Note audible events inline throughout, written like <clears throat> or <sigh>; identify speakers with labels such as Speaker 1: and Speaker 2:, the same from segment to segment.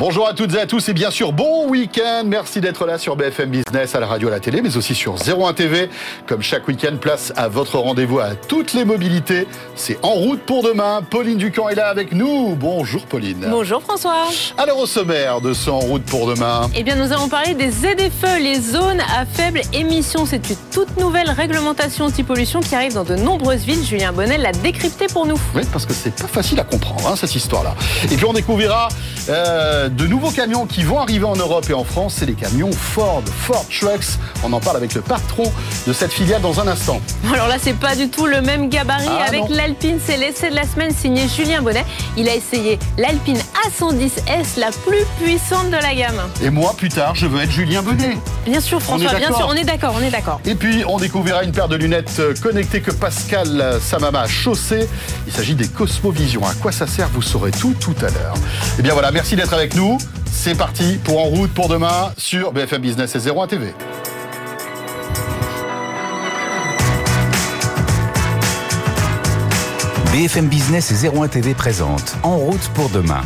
Speaker 1: Bonjour à toutes et à tous et bien sûr bon week-end. Merci d'être là sur BFM Business, à la radio, à la télé, mais aussi sur 01 TV. Comme chaque week-end, place à votre rendez-vous à toutes les mobilités. C'est en route pour demain. Pauline Ducamp est là avec nous. Bonjour Pauline.
Speaker 2: Bonjour François.
Speaker 1: Alors au sommaire de ce En route pour demain.
Speaker 2: Eh bien nous allons parler des ZFE, les zones à faible émission. C'est une toute nouvelle réglementation anti-pollution qui arrive dans de nombreuses villes. Julien Bonnet l'a décrypté pour nous.
Speaker 1: Oui, parce que c'est pas facile à comprendre hein, cette histoire-là. Et puis on découvrira euh, de nouveaux camions qui vont arriver en Europe et en France, c'est les camions Ford, Ford Trucks. On en parle avec le patron de cette filiale dans un instant. <laughs>
Speaker 2: Alors là, c'est pas du tout le même gabarit
Speaker 1: Ah,
Speaker 2: avec l'Alpine. C'est l'essai de la semaine signé Julien Bonnet. Il a essayé l'Alpine A110S, la plus puissante de la gamme.
Speaker 1: Et moi, plus tard, je veux être Julien Benet.
Speaker 2: Bien sûr, François, bien sûr, on est d'accord, on est d'accord.
Speaker 1: Et puis, on découvrira une paire de lunettes euh, connectées que Pascal euh, Samama a chaussées. Il s'agit des Cosmovision. À quoi ça sert Vous saurez tout tout à l'heure. Et bien voilà, merci d'être avec nous. C'est parti pour En route pour demain sur BFM Business et 01 TV.
Speaker 3: BFM Business et 01 TV présente En route pour demain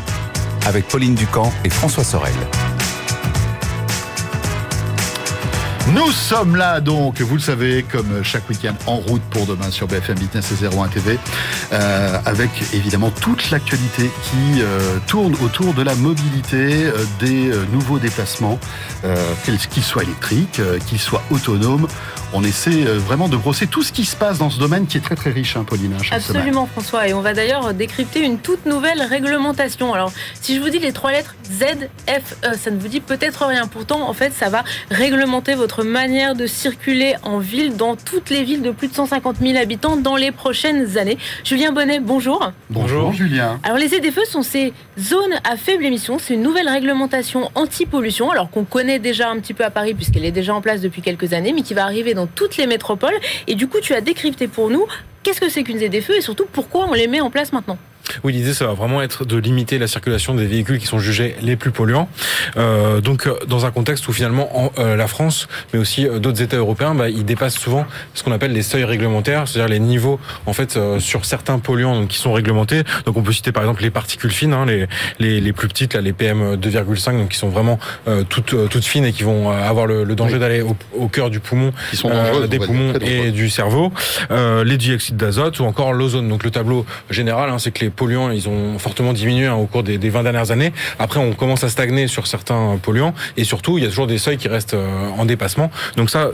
Speaker 3: avec Pauline Ducamp et François Sorel.
Speaker 1: Nous sommes là donc, vous le savez, comme chaque week-end, en route pour demain sur BFM Business et 01 TV, euh, avec évidemment toute l'actualité qui euh, tourne autour de la mobilité, euh, des nouveaux déplacements, qu'ils soient électriques, qu'ils soient autonomes. On essaie euh, vraiment de brosser tout ce qui se passe dans ce domaine qui est très très riche, hein, Pauline.
Speaker 2: Absolument François, et on va d'ailleurs décrypter une toute nouvelle réglementation. Alors, si je vous dis les trois lettres ZFE, ça ne vous dit peut-être rien. Pourtant, en fait, ça va réglementer votre manière de circuler en ville dans toutes les villes de plus de 150 000 habitants dans les prochaines années. Julien Bonnet, bonjour.
Speaker 1: Bonjour, Julien.
Speaker 2: Alors les ZFE sont ces zones à faible émission. C'est une nouvelle réglementation anti-pollution, alors qu'on connaît déjà un petit peu à Paris puisqu'elle est déjà en place depuis quelques années, mais qui va arriver dans toutes les métropoles. Et du coup, tu as décrypté pour nous qu'est-ce que c'est qu'une ZFE et surtout pourquoi on les met en place maintenant.
Speaker 4: Oui, l'idée, ça va vraiment être de limiter la circulation des véhicules qui sont jugés les plus polluants. Euh, donc, euh, dans un contexte où finalement en, euh, la France, mais aussi euh, d'autres États européens, bah, ils dépassent souvent ce qu'on appelle les seuils réglementaires, c'est-à-dire les niveaux en fait euh, sur certains polluants donc, qui sont réglementés. Donc, on peut citer par exemple les particules fines, hein, les, les, les plus petites, là, les PM 2,5, donc qui sont vraiment euh, toutes, toutes fines et qui vont avoir le, le danger
Speaker 1: Oui.
Speaker 4: d'aller au, au cœur du poumon,
Speaker 1: Qui sont
Speaker 4: des poumons et du cerveau, euh, les dioxydes d'azote ou encore l'ozone. Donc le tableau général, hein, c'est que les polluants, ils ont fortement diminué hein, au cours des, des 20 dernières années. Après, on commence à stagner sur certains polluants et surtout, il y a toujours des seuils qui restent euh, en dépassement. Donc ça,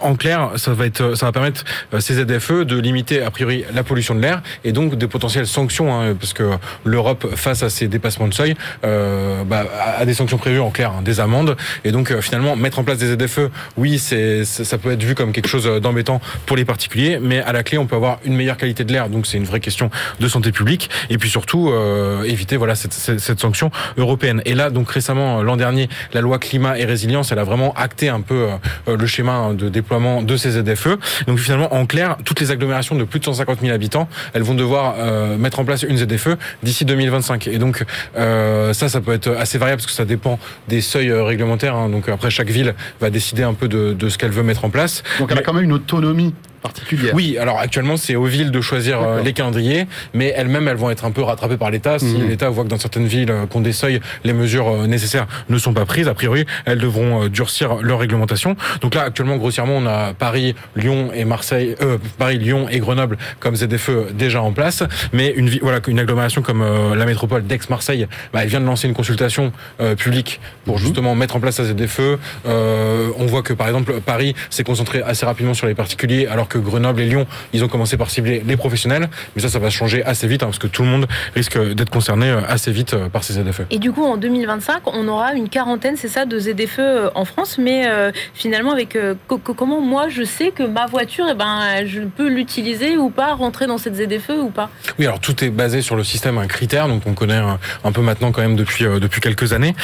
Speaker 4: en clair, ça va être, ça va permettre euh, ces ZFE de limiter a priori la pollution de l'air et donc des potentielles sanctions, hein, parce que l'Europe face à ces dépassements de seuil euh, bah, a des sanctions prévues en clair, hein, des amendes et donc euh, finalement mettre en place des ZFE, oui, c'est ça peut être vu comme quelque chose d'embêtant pour les particuliers, mais à la clé, on peut avoir une meilleure qualité de l'air, donc c'est une vraie question de santé publique et puis surtout euh, éviter voilà cette, cette, cette sanction européenne. Et là, donc récemment, euh, l'an dernier, la loi climat et résilience, elle a vraiment acté un peu euh, le schéma de déploiement de ces ZFE. Donc finalement, en clair, toutes les agglomérations de plus de 150 000 habitants, elles vont devoir euh, mettre en place une ZFE d'ici 2025. Et donc euh, ça, ça peut être assez variable parce que ça dépend des seuils euh, réglementaires. hein. Donc après, chaque ville va décider un peu de, de ce qu'elle veut mettre en place.
Speaker 1: Donc elle a quand même une autonomie particulière.
Speaker 4: oui, alors actuellement c'est aux villes de choisir euh, les calendriers, mais elles-mêmes elles vont être un peu rattrapées par l'État. Si
Speaker 1: Mhm.
Speaker 4: l'État voit que dans certaines villes euh, qu'on des seuils, les mesures euh, nécessaires ne sont pas prises, a priori elles devront durcir leur réglementation. Donc là actuellement grossièrement on a Paris, Lyon et Marseille, euh, Paris, Lyon et Grenoble comme ZFE déjà en place, mais une voilà une agglomération comme euh, la métropole d'Aix-Marseille, bah, elle vient de lancer une consultation euh, publique pour
Speaker 1: Mhm.
Speaker 4: justement mettre en place sa ZFE. Euh, on voit que par exemple Paris s'est concentré assez rapidement sur les particuliers, alors que Grenoble et Lyon, ils ont commencé par cibler les professionnels. Mais ça, ça va changer assez vite, hein, parce que tout le monde risque d'être concerné euh, assez vite euh, par ces ZFE.
Speaker 2: Et du coup, en 2025, on aura une quarantaine, c'est ça, de ZFE euh, en France. Mais euh, finalement, avec euh, co- co- comment moi je sais que ma voiture, eh ben, je peux l'utiliser ou pas, rentrer dans cette ZFE ou pas?
Speaker 4: Oui, alors tout est basé sur le système un critère, donc on connaît un, un peu maintenant quand même depuis euh, depuis quelques années.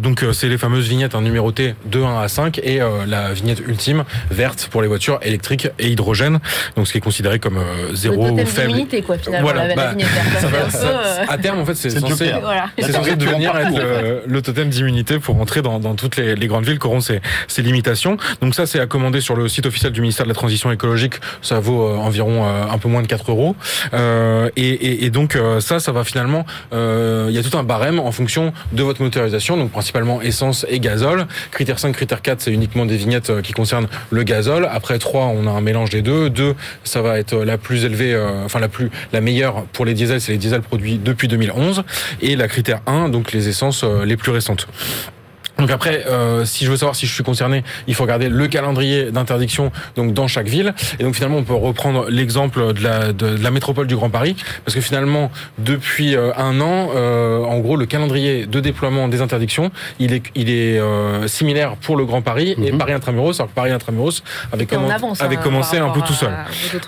Speaker 4: Donc c'est les fameuses vignettes hein, numérotées de 1 à 5 et la vignette ultime verte pour les voitures électriques et hydrogène, donc ce qui est considéré comme euh, zéro
Speaker 2: totem
Speaker 4: faible.
Speaker 2: d'immunité, quoi, finalement,
Speaker 4: Voilà,
Speaker 2: la- la
Speaker 4: bah, <laughs> ça va- ça-
Speaker 2: euh,
Speaker 4: à terme, en fait, c'est censé.
Speaker 2: Voilà. <laughs>
Speaker 4: censé devenir être le, le totem d'immunité pour entrer dans, dans toutes les, les grandes villes qui auront ces, ces limitations. Donc ça, c'est à commander sur le site officiel du ministère de la Transition écologique. Ça vaut euh, environ euh, un peu moins de 4 euros. Euh, et, et, et donc euh, ça, ça va finalement, euh, il y a tout un barème en fonction de votre motorisation, donc principalement essence et gazole. Critère 5, critère 4, c'est uniquement des vignettes euh, qui concernent le gazole. Après 3, on a un mélange des deux. 2, ça va être la plus élevée, euh, enfin la plus, la meilleure pour les diesels, c'est les diesels produits depuis 2011. Et la critère 1, donc les essences euh, les plus récentes. Donc après, euh, si je veux savoir si je suis concerné, il faut regarder le calendrier d'interdiction donc dans chaque ville. Et donc finalement, on peut reprendre l'exemple de la, de, de la métropole du Grand Paris, parce que finalement, depuis euh, un an, euh, en gros, le calendrier de déploiement des interdictions, il est, il est euh, similaire pour le Grand Paris et
Speaker 1: Mhm.
Speaker 4: Paris intramuros. Alors que Paris intramuros avait,
Speaker 2: C'était en
Speaker 4: commen-
Speaker 2: avance,
Speaker 4: avait
Speaker 2: hein,
Speaker 4: commencé un peu tout seul.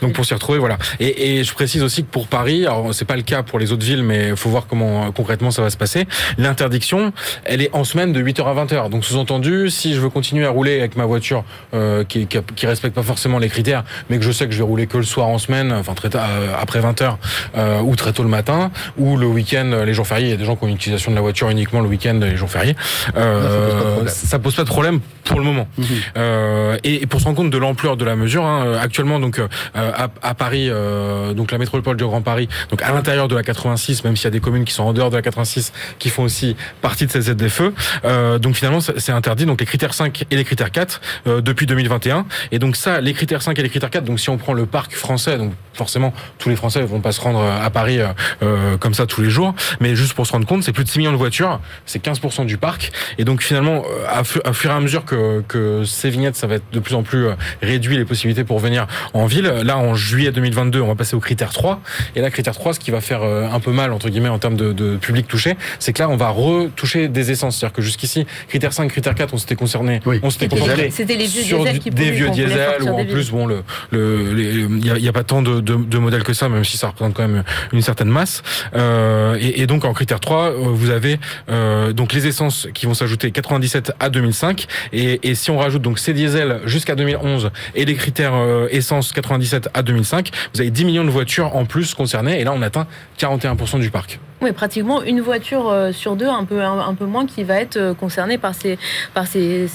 Speaker 4: Donc pour s'y retrouver, voilà. Et, et je précise aussi que pour Paris, alors c'est pas le cas pour les autres villes, mais il faut voir comment euh, concrètement ça va se passer. L'interdiction, elle est en semaine de 8h à 20h. Donc sous-entendu, si je veux continuer à rouler avec ma voiture euh, qui, qui, qui respecte pas forcément les critères, mais que je sais que je vais rouler que le soir en semaine, enfin très tard, euh, après 20h euh, ou très tôt le matin, ou le week-end, euh, les jours fériés, il y a des gens qui ont une utilisation de la voiture uniquement le week-end les jours fériés. Euh,
Speaker 1: ça pose pas de problème.
Speaker 4: ça pose pas de problème pour le moment.
Speaker 1: Mhm.
Speaker 4: Euh, et, et pour se rendre compte de l'ampleur de la mesure, hein, actuellement donc euh, à, à Paris, euh, donc la métropole du Grand Paris, donc à l'intérieur de la 86, même s'il y a des communes qui sont en dehors de la 86 qui font aussi partie de ces ZFE, euh, donc finalement c'est interdit. Donc les critères 5 et les critères 4 euh, depuis 2021. Et donc ça, les critères 5 et les critères 4. Donc si on prend le parc français, donc forcément tous les Français vont pas se rendre à Paris euh, euh, comme ça tous les jours, mais juste pour se rendre compte, c'est plus de 6 millions de voitures, c'est 15% du parc. Et donc finalement, euh, à, fu- à fur et à mesure que, que ces vignettes, ça va être de plus en plus euh, réduit les possibilités pour venir en ville. Là, en juillet 2022, on va passer au critère 3. Et là, critère 3, ce qui va faire euh, un peu mal, entre guillemets, en termes de, de public touché, c'est que là, on va retoucher des essences. C'est-à-dire que jusqu'ici, critère 5, critère 4, on s'était concerné,
Speaker 1: Oui.
Speaker 4: on s'était
Speaker 1: C'était
Speaker 4: concentré
Speaker 2: C'était les vieux
Speaker 4: sur
Speaker 2: diesels
Speaker 4: du-
Speaker 2: qui
Speaker 4: des vieux
Speaker 2: sortir
Speaker 4: ou en plus bon le le il y a, il y a pas tant de, de, de modèles que ça même si ça représente quand même une certaine masse. Euh, et, et donc en critère 3 euh, vous avez euh, donc les essences qui vont s'ajouter 97 à 2005 et, et si on rajoute donc ces diesels jusqu'à 2011 et les critères euh, essence 97 à 2005 vous avez 10 millions de voitures en plus concernées. Et là on atteint 41% du parc
Speaker 2: Oui, pratiquement une voiture euh, sur deux, un peu, moins, qui va être euh, concernée par ces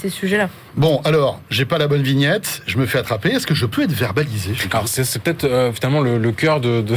Speaker 2: sujets-là.
Speaker 1: Bon, alors, j'ai pas la bonne vignette, je me fais attraper. Est-ce que je peux être verbalisé
Speaker 4: Alors c'est peut-être euh, finalement le, le cœur de, de-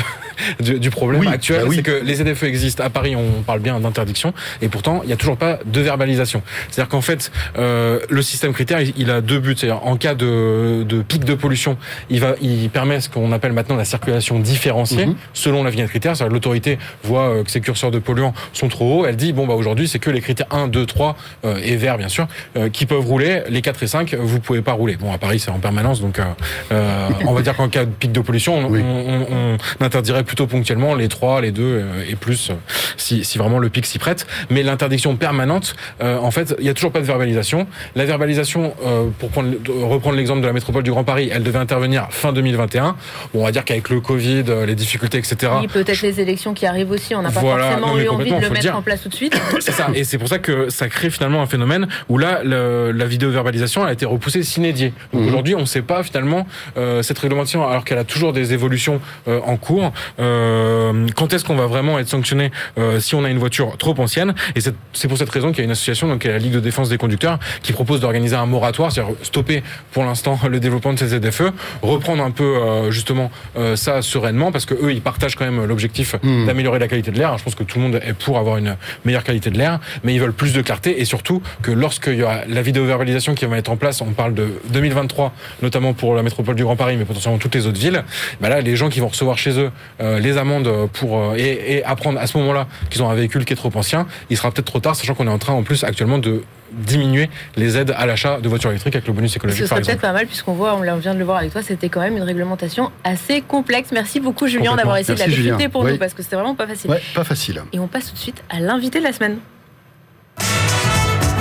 Speaker 4: <laughs> du, du problème
Speaker 1: Oui,
Speaker 4: actuel,
Speaker 1: bah oui.
Speaker 4: c'est que les ZFE existent à Paris, on parle bien d'interdiction, et pourtant il n'y a toujours pas de verbalisation. C'est-à-dire qu'en fait, euh, le système critère, il, a deux buts. C'est-à-dire en cas de, de pic de pollution, il va, il permet ce qu'on appelle maintenant la circulation différenciée
Speaker 1: Mhm.
Speaker 4: selon la vignette critère. C'est-à-dire que l'autorité voit euh, que ces curseurs de polluants sont trop hauts, elle dit bon bah aujourd'hui c'est que les critères 1, 2, 3 euh, et vert bien sûr qui peuvent rouler. Les 4 et 5 vous pouvez pas rouler. Bon à Paris c'est en permanence donc euh, euh, on va dire qu'en cas de pic de pollution on,
Speaker 1: Oui.
Speaker 4: on- on- on interdirait plutôt ponctuellement les 3, les 2 euh, et plus si, si vraiment le pic s'y prête. Mais l'interdiction permanente, euh, en fait, il y a toujours pas de verbalisation. La verbalisation, euh, pour prendre, reprendre l'exemple de la métropole du Grand Paris, elle devait intervenir fin 2021. Bon, on va dire qu'avec le Covid, les difficultés, etc.
Speaker 2: Oui, peut-être les élections qui arrivent aussi, on n'a pas
Speaker 4: Voilà,
Speaker 2: forcément
Speaker 4: non,
Speaker 2: eu envie de le mettre en place tout de suite.
Speaker 4: C'est ça, et c'est pour ça que ça crée finalement un phénomène où là, le- la vidéo verbalisation elle a été repoussée s'inédier. Donc
Speaker 1: Mhm.
Speaker 4: aujourd'hui, on ne sait pas finalement euh, cette réglementation, alors qu'elle a toujours des évolutions euh, en cours. Euh, quand est-ce qu'on va vraiment être sanctionné si on a une voiture trop ancienne? Et c'est pour cette raison qu'il y a une association, donc la Ligue de défense des conducteurs, qui propose d'organiser un moratoire, c'est-à-dire stopper pour l'instant <laughs> le développement de ces ZFE, reprendre un peu justement ça sereinement, parce que eux, ils partagent quand même l'objectif
Speaker 1: Mhm.
Speaker 4: d'améliorer la qualité de l'air. Je pense que tout le monde est pour avoir une meilleure qualité de l'air, mais ils veulent plus de clarté et surtout que lorsqu'il y aura la vidéo-verbalisation qui va être en place, on parle de 2023, notamment pour la métropole du Grand Paris, mais potentiellement toutes les autres villes, bah là, les gens qui vont recevoir chez eux euh, les amendes pour euh, et, et apprendre à ce moment-là qu'ils ont un véhicule qui est trop ancien, il sera peut-être trop tard, sachant qu'on est en train en plus actuellement de diminuer les aides à l'achat de voitures électriques avec le bonus
Speaker 2: Ce
Speaker 4: écologique
Speaker 2: serait
Speaker 4: par
Speaker 2: peut-être pas mal, puisqu'on voit, on vient de le voir avec toi, c'était quand même une réglementation assez complexe. Merci beaucoup, Julien, d'avoir essayé de la décrypter pour
Speaker 1: Oui.
Speaker 2: nous, parce que c'était vraiment pas facile.
Speaker 1: Ouais, pas facile.
Speaker 2: Et on passe tout de suite à l'invité de la semaine.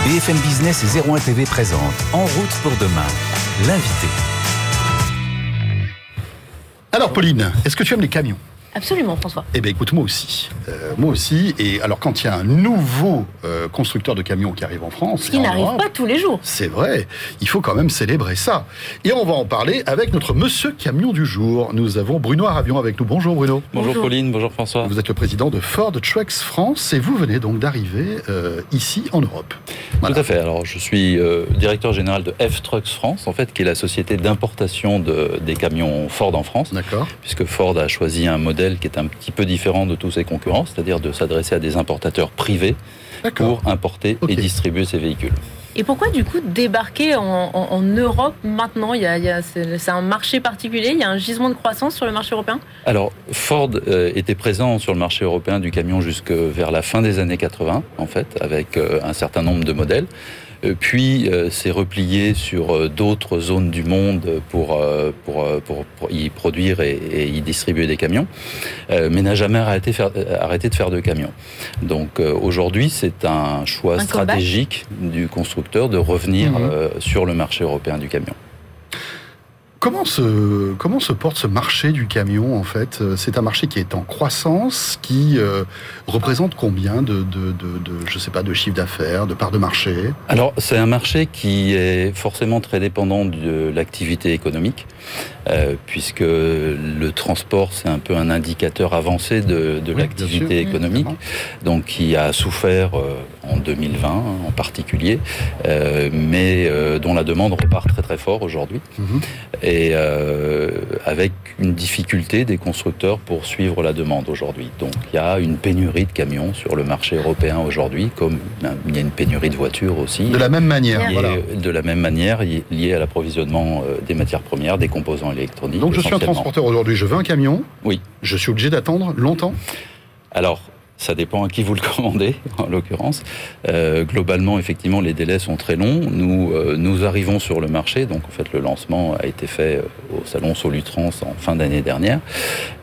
Speaker 3: BFM Business et 01 TV présente En route pour demain. L'invité.
Speaker 1: Alors, Pauline, est-ce que tu aimes les camions?
Speaker 2: Absolument, François.
Speaker 1: Eh bien, écoute, moi aussi. Euh, moi aussi. Et alors, quand il y a un nouveau euh, constructeur de camions qui arrive en France.
Speaker 2: qui n'arrive pas tous les jours.
Speaker 1: C'est vrai. Il faut quand même célébrer ça. Et on va en parler avec notre monsieur camion du jour. Nous avons Bruno Arabion avec nous. Bonjour, Bruno.
Speaker 5: Bonjour, Pauline. Bonjour, François.
Speaker 1: Vous êtes le président de Ford Trucks France et vous venez donc d'arriver euh, ici en Europe.
Speaker 5: Tout à fait. Alors, je suis directeur général de F Trucks France, en fait, qui est la société d'importation de, des camions Ford en France.
Speaker 1: D'accord.
Speaker 5: Puisque Ford a choisi un modèle qui est un petit peu différent de tous ses concurrents, c'est-à-dire de s'adresser à des importateurs privés pour importer et distribuer ces véhicules.
Speaker 2: Et pourquoi du coup débarquer en, Europe maintenant? Il y a, C'est un marché particulier, il y a un gisement de croissance sur le marché européen?
Speaker 5: Alors Ford euh, était présent sur le marché européen du camion jusque vers la fin des années 80 en fait, avec euh, un certain nombre de modèles. Euh, puis euh, s'est replié sur euh, d'autres zones du monde pour, pour, pour, y produire et, y distribuer des camions, mais n'a jamais arrêté, faire, arrêté, de faire de camions. Donc aujourd'hui, c'est un choix stratégique du constructeur de revenir mhm. sur le marché européen du camion.
Speaker 1: Comment se, comment se porte ce marché du camion en fait? C'est un marché qui est en croissance, qui euh, représente combien de, de, de, je sais pas, de chiffre d'affaires, de parts de marché?
Speaker 5: Alors c'est un marché qui est forcément très dépendant de l'activité économique, euh, puisque le transport c'est un peu un indicateur avancé de, l'activité économique, donc qui a souffert euh, en 2020 en particulier, mais dont la demande repart très très fort aujourd'hui. Mhm et euh, avec une difficulté des constructeurs pour suivre la demande aujourd'hui. Donc il y a une pénurie de camions sur le marché européen aujourd'hui, comme il y a une pénurie de voitures aussi.
Speaker 1: De la même manière,
Speaker 5: voilà. De la même manière, liée à l'approvisionnement euh, des matières premières, des composants électroniques.
Speaker 1: Donc je suis un transporteur aujourd'hui, je veux un camion.
Speaker 5: Oui.
Speaker 1: Je suis obligé d'attendre longtemps
Speaker 5: alors, ça dépend à qui vous le <laughs> commandez, en l'occurrence. Euh, globalement, effectivement, les délais sont très longs. Nous, euh, nous arrivons sur le marché. Donc, en fait, le lancement a été fait euh, au salon Solutrans en fin d'année dernière.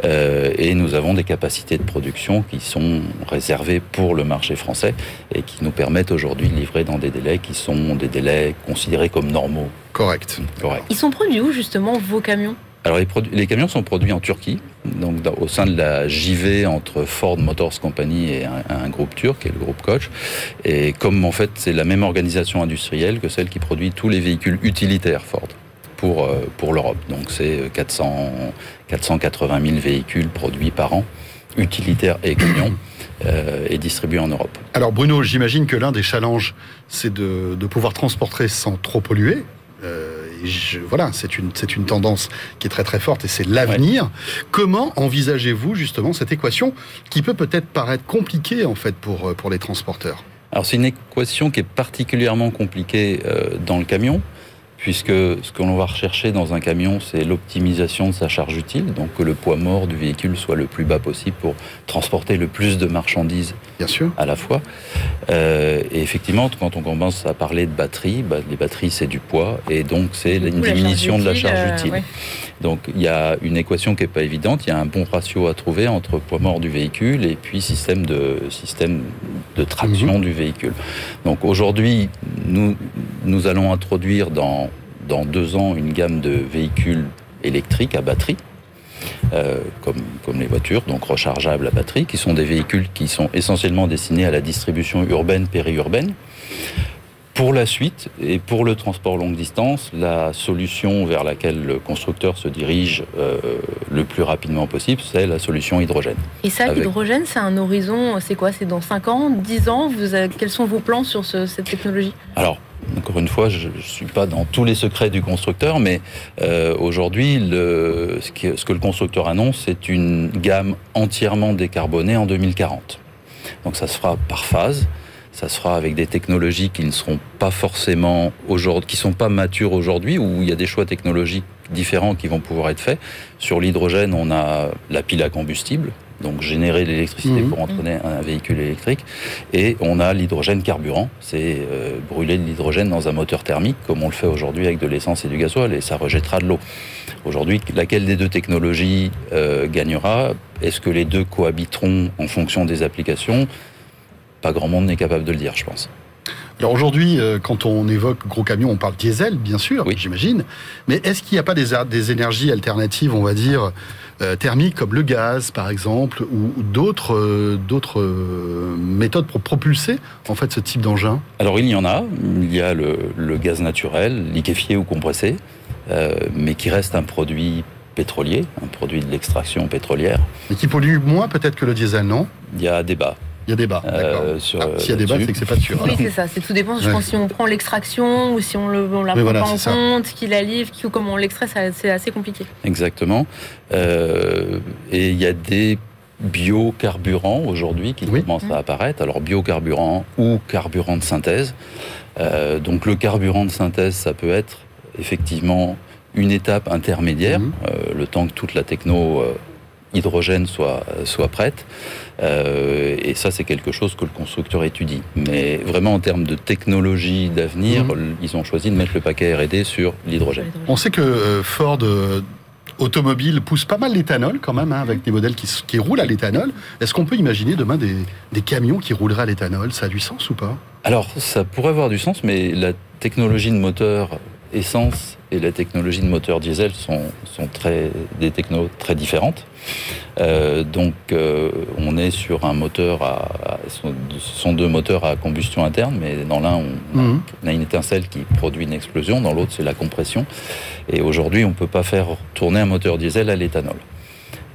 Speaker 5: et nous avons des capacités de production qui sont réservées pour le marché français et qui nous permettent aujourd'hui de livrer dans des délais qui sont des délais considérés comme normaux.
Speaker 1: Correct.
Speaker 5: Correct.
Speaker 2: Ils sont produits où, justement, vos camions?
Speaker 5: Alors les, camions sont produits en Turquie, donc au sein de la JV entre Ford Motors Company et un, groupe turc, qui est le groupe Koch. Et comme en fait c'est la même organisation industrielle que celle qui produit tous les véhicules utilitaires Ford pour, euh, l'Europe. Donc c'est 400, 480 000 véhicules produits par an, utilitaires et camions. <clears throat> Euh, et distribués en Europe.
Speaker 1: Alors Bruno, j'imagine que l'un des challenges, c'est de pouvoir transporter sans trop polluer. Voilà, c'est une, c'est une tendance qui est très très forte et c'est l'avenir. Comment envisagez-vous justement cette équation qui peut peut-être paraître compliquée en fait pour, euh, pour les transporteurs?
Speaker 5: Alors c'est une équation qui est particulièrement compliquée euh, dans le camion puisque ce que l'on va rechercher dans un camion, c'est l'optimisation de sa charge utile, donc que le poids mort du véhicule soit le plus bas possible pour transporter le plus de marchandises
Speaker 1: Bien sûr.
Speaker 5: à la fois. Euh, et effectivement, quand on commence à parler de batterie, bah, les batteries c'est du poids, et donc c'est une diminution de la charge euh, utile. Donc il y a une équation qui n'est pas évidente, il y a un bon ratio à trouver entre poids mort du véhicule et puis système de, système de traction mhm. du véhicule. Donc aujourd'hui, nous, nous allons introduire dans, dans deux ans une gamme de véhicules électriques à batterie. Euh, comme, comme les voitures, donc rechargeables à batterie, qui sont des véhicules qui sont essentiellement destinés à la distribution urbaine, périurbaine. Pour la suite et pour le transport longue distance, la solution vers laquelle le constructeur se dirige euh, le plus rapidement possible, c'est la solution hydrogène.
Speaker 2: Et ça, l'hydrogène, c'est un horizon, c'est quoi? C'est dans 5 ans, 10 ans? Vous Quels sont vos plans sur cette technologie?
Speaker 5: Alors, encore une fois, je ne suis pas dans tous les secrets du constructeur, mais euh, aujourd'hui, ce, ce que le constructeur annonce, c'est une gamme entièrement décarbonée en 2040. Donc ça se fera par phase. Ça se fera avec des technologies qui ne seront pas forcément aujourd'hui, qui sont pas matures aujourd'hui, où il y a des choix technologiques différents qui vont pouvoir être faits. Sur l'hydrogène, on a la pile à combustible, donc générer l'électricité mhm. pour entraîner un véhicule électrique. Et on a l'hydrogène carburant, c'est euh, brûler de l'hydrogène dans un moteur thermique, comme on le fait aujourd'hui avec de l'essence et du gasoil, et ça rejettera de l'eau. Aujourd'hui, laquelle des deux technologies euh, gagnera? Est-ce que les deux cohabiteront en fonction des applications? Pas grand monde n'est capable de le dire, je pense.
Speaker 1: Alors aujourd'hui, euh, quand on évoque gros camions, on parle diesel, bien sûr, oui. j'imagine. Mais est-ce qu'il n'y a pas des, des énergies alternatives, on va dire, euh, thermiques comme le gaz, par exemple, ou, d'autres euh, d'autres méthodes pour propulser en fait ce type d'engin?
Speaker 5: Alors il y en a. Il y a le, le gaz naturel, liquéfié ou compressé, mais qui reste un produit pétrolier, un produit de l'extraction pétrolière.
Speaker 1: Mais qui pollue moins peut-être que le diesel, non?
Speaker 5: Il y a débat.
Speaker 1: Il y a débat. Euh, ah, S'il y a débat, c'est que c'est pas sûr.
Speaker 2: Oui, c'est ça. C'est tout dépend. Je pense si on prend l'extraction ou si on, le, la prend pas en compte, qui la livre, qui, ou comment on l'extrait, c'est assez compliqué.
Speaker 5: Exactement. Euh, et il y a des biocarburants aujourd'hui qui commencent à apparaître. Alors biocarburants ou carburant de synthèse. Euh, donc le carburant de synthèse, ça peut être effectivement une étape intermédiaire, mhm. le temps que toute la techno hydrogène soit, soit prête. Euh, et ça, c'est quelque chose que le constructeur étudie. Mais vraiment, en termes de technologie d'avenir, mhm. ils ont choisi de mettre le paquet R&D sur l'hydrogène.
Speaker 1: On sait que euh, Ford euh, automobile pousse pas mal l'éthanol quand même, hein, avec des modèles qui, qui roulent à l'éthanol. Est-ce qu'on peut imaginer demain des, des camions qui rouleraient à l'éthanol? Ça a du sens ou pas?
Speaker 5: Alors, ça pourrait avoir du sens, mais la technologie de moteur essence et la technologie de moteur diesel sont, sont très, des technos très différentes. Euh, donc euh, on est sur un moteur à, ce sont deux moteurs à combustion interne, mais dans l'un on, mhm. a une étincelle qui produit une explosion, dans l'autre c'est la compression. Et aujourd'hui on ne peut pas faire tourner un moteur diesel à l'éthanol.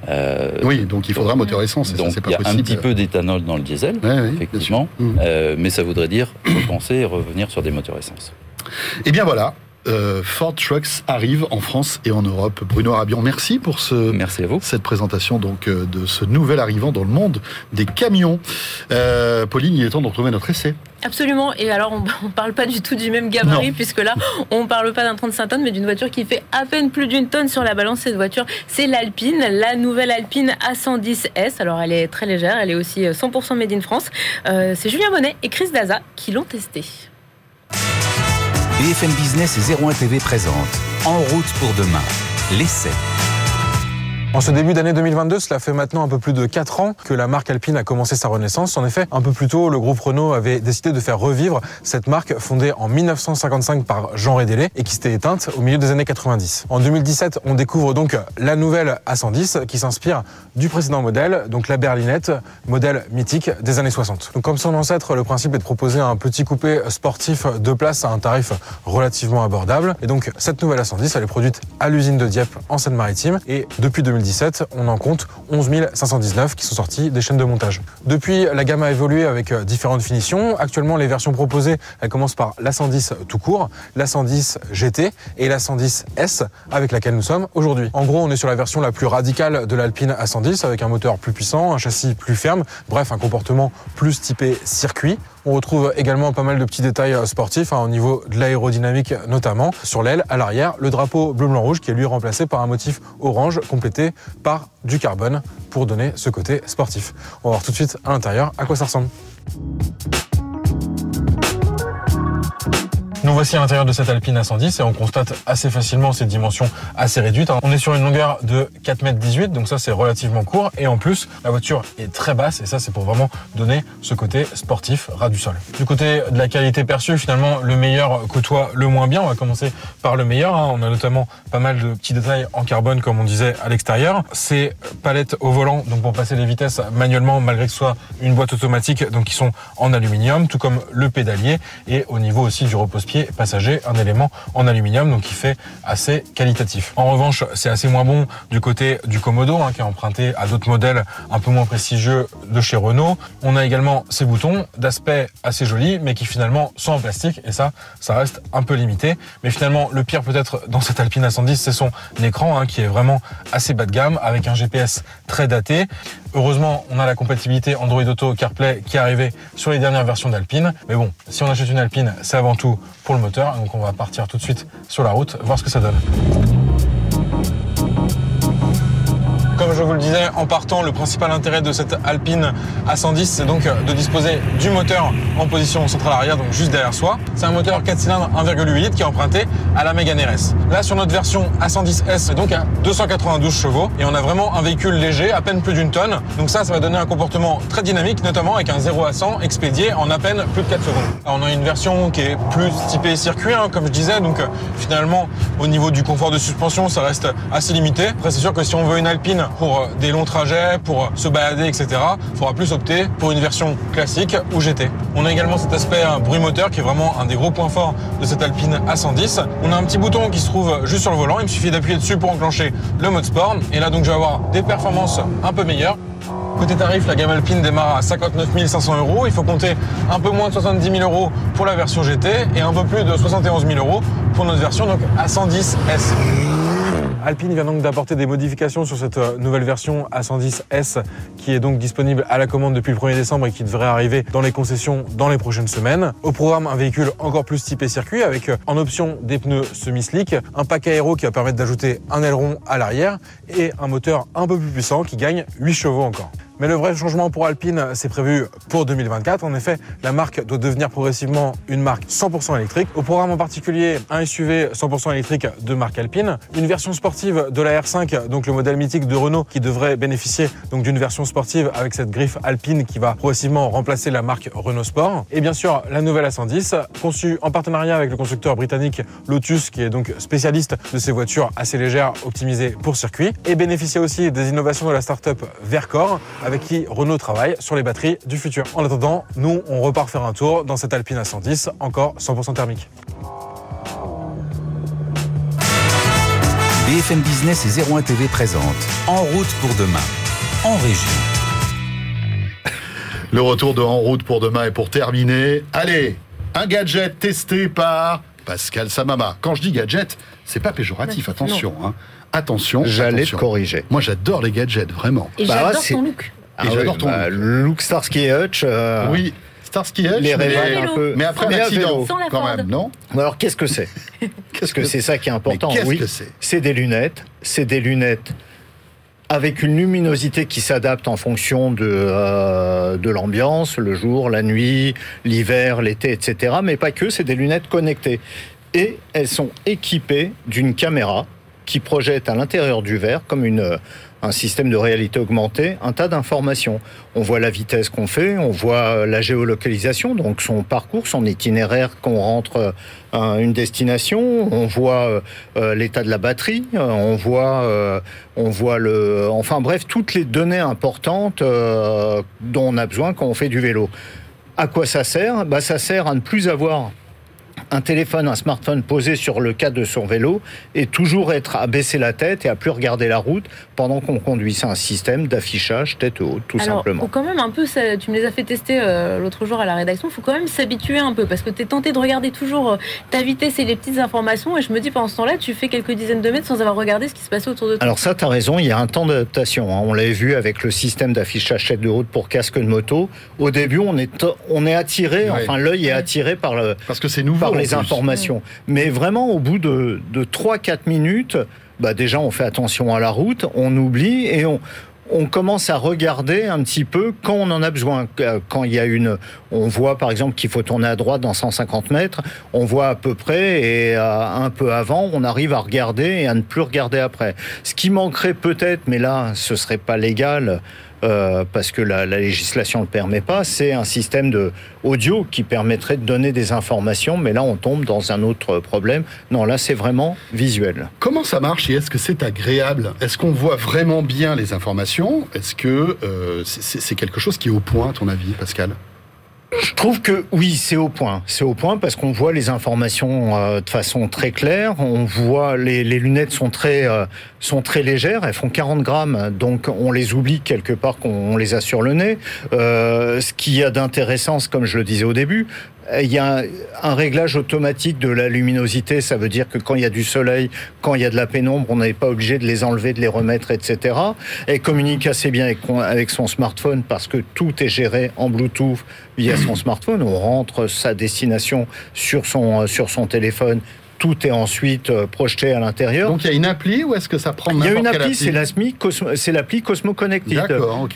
Speaker 1: Euh, oui, donc il faudra un moteur essence.
Speaker 5: Donc il y a un petit peu d'éthanol dans le diesel, effectivement, mhm. mais ça voudrait dire repenser et revenir sur des moteurs essence.
Speaker 1: Et eh bien voilà, euh, Ford Trucks arrive en France et en Europe. Bruno Arabian, merci pour ce,
Speaker 5: merci à vous.
Speaker 1: cette présentation donc euh, de ce nouvel arrivant dans le monde des camions. Euh, Pauline, il est temps de retrouver notre essai.
Speaker 2: Absolument. Et alors, on <laughs> ne parle pas du tout du même gabarit, puisque là, on ne parle pas d'un 35 tonnes, mais d'une voiture qui fait à peine plus d'une tonne sur la balance. Cette voiture, c'est l'Alpine, la nouvelle Alpine A110S. Alors, elle est très légère, elle est aussi 100% made in France. c'est Julien Bonnet et Chris Daza qui l'ont testée.
Speaker 3: BFM Business et 01 TV présente En route pour demain, l'essai.
Speaker 4: En ce début d'année 2022, cela fait maintenant un peu plus de 4 ans que la marque Alpine a commencé sa renaissance. En effet, un peu plus tôt, le groupe Renault avait décidé de faire revivre cette marque fondée en 1955 par Jean Rédélé et qui s'était éteinte au milieu des années 90. En 2017, on découvre donc la nouvelle A110 qui s'inspire du précédent modèle, donc la berlinette, modèle mythique des années 60. Donc comme son ancêtre, le principe est de proposer un petit coupé sportif de place à un tarif relativement abordable. Et donc cette nouvelle A110, elle est produite à l'usine de Dieppe en Seine-Maritime et depuis 2017, on en compte 11 519 qui sont sortis des chaînes de montage. Depuis, la gamme a évolué avec euh, différentes finitions. Actuellement, les versions proposées, elles commencent par la 110 tout court, la 110 GT et la 110 S avec laquelle nous sommes aujourd'hui. En gros, on est sur la version la plus radicale de l'Alpine A110 avec un moteur plus puissant, un châssis plus ferme, bref, un comportement plus typé circuit. On retrouve également pas mal de petits détails euh, sportifs hein, au niveau de l'aérodynamique notamment. Sur l'aile, à l'arrière, le drapeau bleu-blanc-rouge qui est lui remplacé par un motif orange complété par du carbone pour donner ce côté sportif. On va voir tout de suite à l'intérieur à quoi ça ressemble. Nous voici à l'intérieur de cette Alpine A110 et on constate assez facilement ces dimensions assez réduites. On est sur une longueur de 4,18 m, donc ça c'est relativement court. Et en plus, la voiture est très basse et ça c'est pour vraiment donner ce côté sportif ras du sol. Du côté de la qualité perçue, finalement, le meilleur côtoie le moins bien. On va commencer par le meilleur. Hein. On a notamment pas mal de petits détails en carbone, comme on disait à l'extérieur. Ces palettes au volant, donc pour passer les vitesses manuellement, malgré que ce soit une boîte automatique, donc qui sont en aluminium, tout comme le pédalier. Et au niveau aussi du repose-pied passager, un élément en aluminium, donc qui fait assez qualitatif. En revanche, c'est assez moins bon du côté du Komodo, hein, qui est emprunté à d'autres modèles un peu moins prestigieux de chez Renault. On a également ces boutons d'aspect assez joli, mais qui finalement sont en plastique, et ça, ça reste un peu limité. Mais finalement, le pire peut-être dans cette Alpine A110, c'est son écran, hein, qui est vraiment assez bas de gamme, avec un GPS très daté. Heureusement, on a la compatibilité Android Auto CarPlay qui est arrivée sur les dernières versions d'Alpine. Mais bon, si on achète une Alpine, c'est avant tout pour le moteur. Donc on va partir tout de suite sur la route, voir ce que ça donne. Je vous le disais, en partant, le principal intérêt de cette Alpine A110, c'est donc de disposer du moteur en position centrale arrière, donc juste derrière soi. C'est un moteur 4 cylindres 1,8 litres qui est emprunté à la Mégane RS. Là, sur notre version A110S, c'est donc à 292 chevaux et on a vraiment un véhicule léger, à peine plus d'une tonne. Donc ça, ça va donner un comportement très dynamique, notamment avec un 0 à 100 expédié en à peine plus de 4 secondes. on a une version qui est plus typée circuit, hein, comme je disais, donc euh, finalement, au niveau du confort de suspension, ça reste assez limité. Après, c'est sûr que si on veut une Alpine pour euh, des longs trajets, pour euh, se balader, etc., il faudra plus opter pour une version classique ou GT. On a également cet aspect bruit moteur qui est vraiment un des gros points forts de cette Alpine A110. On a un petit bouton qui se trouve juste sur le volant, il me suffit d'appuyer dessus pour enclencher le mode sport. Et là donc je vais avoir des performances un peu meilleures. Côté tarif, la gamme Alpine démarre à 59 500 euros. Il faut compter un peu moins de 70 000 euros pour la version GT et un peu plus de 71 000 euros pour notre version donc A110S. Alpine vient donc d'apporter des modifications sur cette euh, nouvelle version A110S qui est donc disponible à la commande depuis le 1er décembre et qui devrait arriver dans les concessions dans les prochaines semaines. Au programme, un véhicule encore plus typé circuit avec euh, en option des pneus semi-slick, un pack aéro qui va permettre d'ajouter un aileron à l'arrière et un moteur un peu plus puissant qui gagne 8 chevaux encore. Mais le vrai changement pour Alpine, c'est prévu pour 2024. En effet, la marque doit devenir progressivement une marque 100% électrique. Au programme en particulier, un SUV 100% électrique de marque Alpine, une version sportive de la R5, donc le modèle mythique de Renault, qui devrait bénéficier donc d'une version sportive avec cette griffe Alpine qui va progressivement remplacer la marque Renault Sport. Et bien sûr, la nouvelle A110, conçue en partenariat avec le constructeur britannique Lotus, qui est donc spécialiste de ces voitures assez légères optimisées pour circuit, et bénéficie aussi des innovations de la start-up Vercor avec qui Renault travaille sur les batteries du futur. En attendant, nous, on repart faire un tour dans cette Alpine A110, encore 100% thermique.
Speaker 3: BFM Business et 01 TV présente En route pour demain, en région.
Speaker 1: Le retour de En route pour demain est pour terminer. Allez, un gadget testé par Pascal Samama. Quand je dis gadget, c'est pas péjoratif, attention. Hein. Attention.
Speaker 6: J'allais te corriger.
Speaker 1: Moi, j'adore les gadgets, vraiment.
Speaker 2: Et bah, j'adore ton look.
Speaker 6: Ah j'adore ton bah, look. Starsky Hutch. Euh,
Speaker 1: oui. Starsky Hutch,
Speaker 6: les mais, un peu.
Speaker 1: mais après un accident, quand même, non
Speaker 6: Alors qu'est-ce que c'est <laughs> Qu'est-ce que c'est ça qui est important Oui, c'est des lunettes. C'est des lunettes avec une luminosité qui s'adapte en fonction de, euh, de l'ambiance, le jour, la nuit, l'hiver, l'été, etc. Mais pas que, c'est des lunettes connectées. Et elles sont équipées d'une caméra qui projette à l'intérieur du verre, comme une, un système de réalité augmentée, un tas d'informations. On voit la vitesse qu'on fait, on voit la géolocalisation, donc son parcours, son itinéraire qu'on rentre à euh, une destination, on voit euh, euh, l'état de la batterie, on voit, on voit le, enfin bref, toutes les données importantes dont on a besoin quand on fait du vélo. À quoi ça sert? Bah, Ça sert à ne plus avoir un téléphone, un smartphone posé sur le cadre de son vélo et toujours être à baisser la tête et à plus regarder la route pendant qu'on conduit. C'est un système d'affichage tête haute, tout
Speaker 2: Alors,
Speaker 6: simplement.
Speaker 2: Faut quand même un peu, tu me les as fait tester euh, l'autre jour à la rédaction, il faut quand même s'habituer un peu parce que tu es tenté de regarder toujours euh, ta vitesse et les petites informations et je me dis pendant ce temps-là, tu fais quelques dizaines de mètres sans avoir regardé ce qui se passait autour de toi.
Speaker 6: Alors ça, tu as raison, il y a un temps d'adaptation. Hein. On l'avait vu avec le système d'affichage tête de haute pour casque de moto. Au début, on est, on est attiré, enfin l'œil est attiré par le...
Speaker 1: Parce que c'est nouveau
Speaker 6: les informations. Mais vraiment, au bout de, de 3-4 minutes, bah déjà, on fait attention à la route, on oublie et on, on commence à regarder un petit peu quand on en a besoin. Euh, quand il y a une, on voit par exemple qu'il faut tourner à droite dans 150 mètres, on voit à peu près et euh, un peu avant, on arrive à regarder et à ne plus regarder après. Ce qui manquerait peut-être, mais là, ce serait pas légal. Euh, parce que la, législation ne le permet pas, c'est un système de audio qui permettrait de donner des informations, mais là on tombe dans un autre problème. Non, là c'est vraiment visuel.
Speaker 1: Comment ça marche et est-ce que c'est agréable? Est-ce qu'on voit vraiment bien les informations? Est-ce que euh, c'est quelque chose qui est au point, à ton avis, Pascal?
Speaker 6: Je trouve que oui, c'est au point. C'est au point parce qu'on voit les informations euh, de façon très claire. On voit les, les lunettes sont très euh, sont très légères. Elles font 40 grammes, donc on les oublie quelque part qu'on les a sur le nez. Euh, ce qui y a d'intéressant, comme je le disais au début, il y a un, réglage automatique de la luminosité. Ça veut dire que quand il y a du soleil, quand il y a de la pénombre, on n'est pas obligé de les enlever, de les remettre, etc. Elle communique assez bien avec, son smartphone parce que tout est géré en Bluetooth via son smartphone. On rentre sa destination sur son téléphone tout est ensuite euh, projeté à l'intérieur.
Speaker 1: Donc il y a une appli ou est-ce que ça prend
Speaker 6: Il y a une appli, c'est l'appli Cosmo, l'appli Cosmo Connected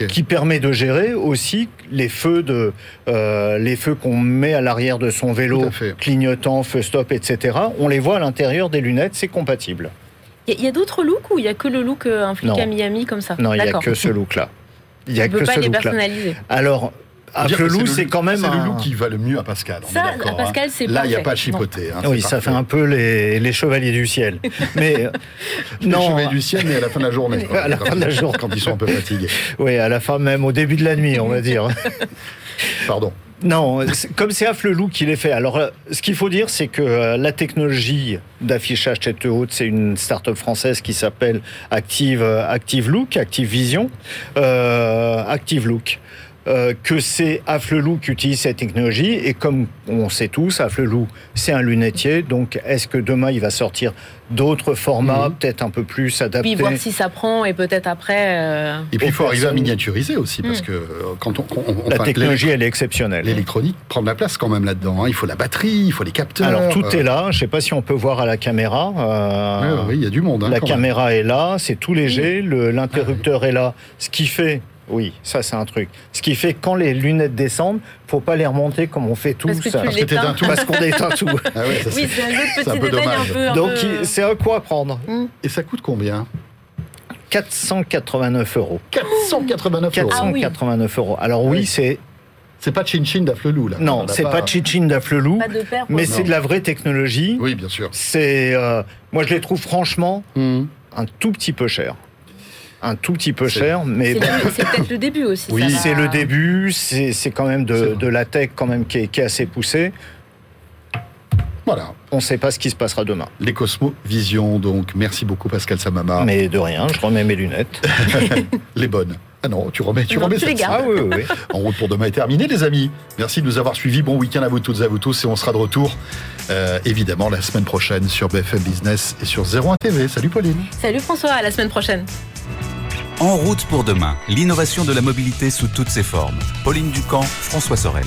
Speaker 6: qui permet de gérer aussi les feux de euh, les feux qu'on met à l'arrière de son vélo, clignotant, feu stop, etc. On les voit à l'intérieur des lunettes, c'est compatible.
Speaker 2: Il y a, d'autres looks ou il y a que le look euh, impliqué à Miami comme ça?
Speaker 6: Non, il n'y a que ce look-là.
Speaker 2: Il y a que pas ce les personnaliser.
Speaker 6: Alors, le loup, c'est quand même.
Speaker 1: C'est le loup qui va le mieux à Pascal.
Speaker 2: ça, à hein. Pascal, c'est
Speaker 1: Là, il n'y a pas à chipoter.
Speaker 6: Hein, oui, ça fait un peu les, chevaliers du ciel. <laughs> Mais
Speaker 1: non. Les chevaliers du ciel, mais à la fin de la journée. <laughs>
Speaker 6: à la fin de la journée.
Speaker 1: Quand ils sont un peu fatigués.
Speaker 6: Oui, à la fin même, au début de la nuit, on va dire. <laughs>
Speaker 1: Pardon.
Speaker 6: Non, comme c'est Afflelou qui les fait. Alors, ce qu'il faut dire, c'est que euh, la technologie d'affichage tête haute, c'est une start-up française qui s'appelle Active, euh, Active Look, Active Vision, euh, Active Look. Euh, que c'est Afflelou qui utilise cette technologie. Et comme on sait tous, Afflelou, c'est un lunetier. Donc, est-ce que demain, il va sortir d'autres formats, mhm. peut-être un peu plus adaptés
Speaker 2: Puis voir si ça prend et peut-être après...
Speaker 1: Euh, et puis, il faut arriver à miniaturiser aussi, parce mhm. que euh, quand on...
Speaker 6: la technologie, elle est exceptionnelle.
Speaker 1: L'électronique prend de la place quand même là-dedans. Hein. Il faut la batterie, il faut les capteurs.
Speaker 6: Alors, tout est là. Je ne sais pas si on peut voir à la caméra.
Speaker 1: oui, il y a du monde. Hein,
Speaker 6: la caméra est là, c'est tout léger. L'interrupteur est là. Ce qui fait oui, ça c'est un truc. Ce qui fait que quand les lunettes descendent, faut pas les remonter comme on fait tous. Parce,
Speaker 2: que parce,
Speaker 6: tout. parce qu'on éteint tout. <laughs>
Speaker 2: Ah oui, c'est un autre petit détail un peu.
Speaker 6: Donc c'est à quoi prendre.
Speaker 1: Hmm. Et ça coûte combien?
Speaker 6: 489 euros.
Speaker 1: 489 euros.
Speaker 6: 489 euros. Alors oui, c'est
Speaker 1: c'est pas Chin-Chin d'Afflelou, là.
Speaker 6: Non, c'est pas, pas Chin-Chin d'Afflelou, mais c'est de la vraie technologie.
Speaker 1: Oui, bien sûr.
Speaker 6: C'est, euh, moi, je les trouve franchement hmm. un tout petit peu cher un tout petit peu cher, mais
Speaker 2: c'est peut-être le début aussi.
Speaker 6: Oui, c'est le début. C'est quand même de, la tech quand même qui est, assez poussée.
Speaker 1: Voilà.
Speaker 6: On ne sait pas ce qui se passera demain.
Speaker 1: Les Cosmo Vision, donc merci beaucoup Pascal Samama.
Speaker 6: Mais de rien, je remets mes lunettes. <laughs>
Speaker 1: les bonnes. Ah non, tu remets, tu remets
Speaker 2: ça.
Speaker 6: Ah oui, oui.
Speaker 1: en route pour demain est terminé, les amis. Merci de nous avoir suivis. Bon week-end à vous toutes et à vous tous. Et on sera de retour, euh, évidemment, la semaine prochaine sur BFM Business et sur 01 TV. Salut Pauline.
Speaker 2: Salut François, à la semaine prochaine.
Speaker 3: En route pour demain, l'innovation de la mobilité sous toutes ses formes. Pauline Ducamp, François Sorel.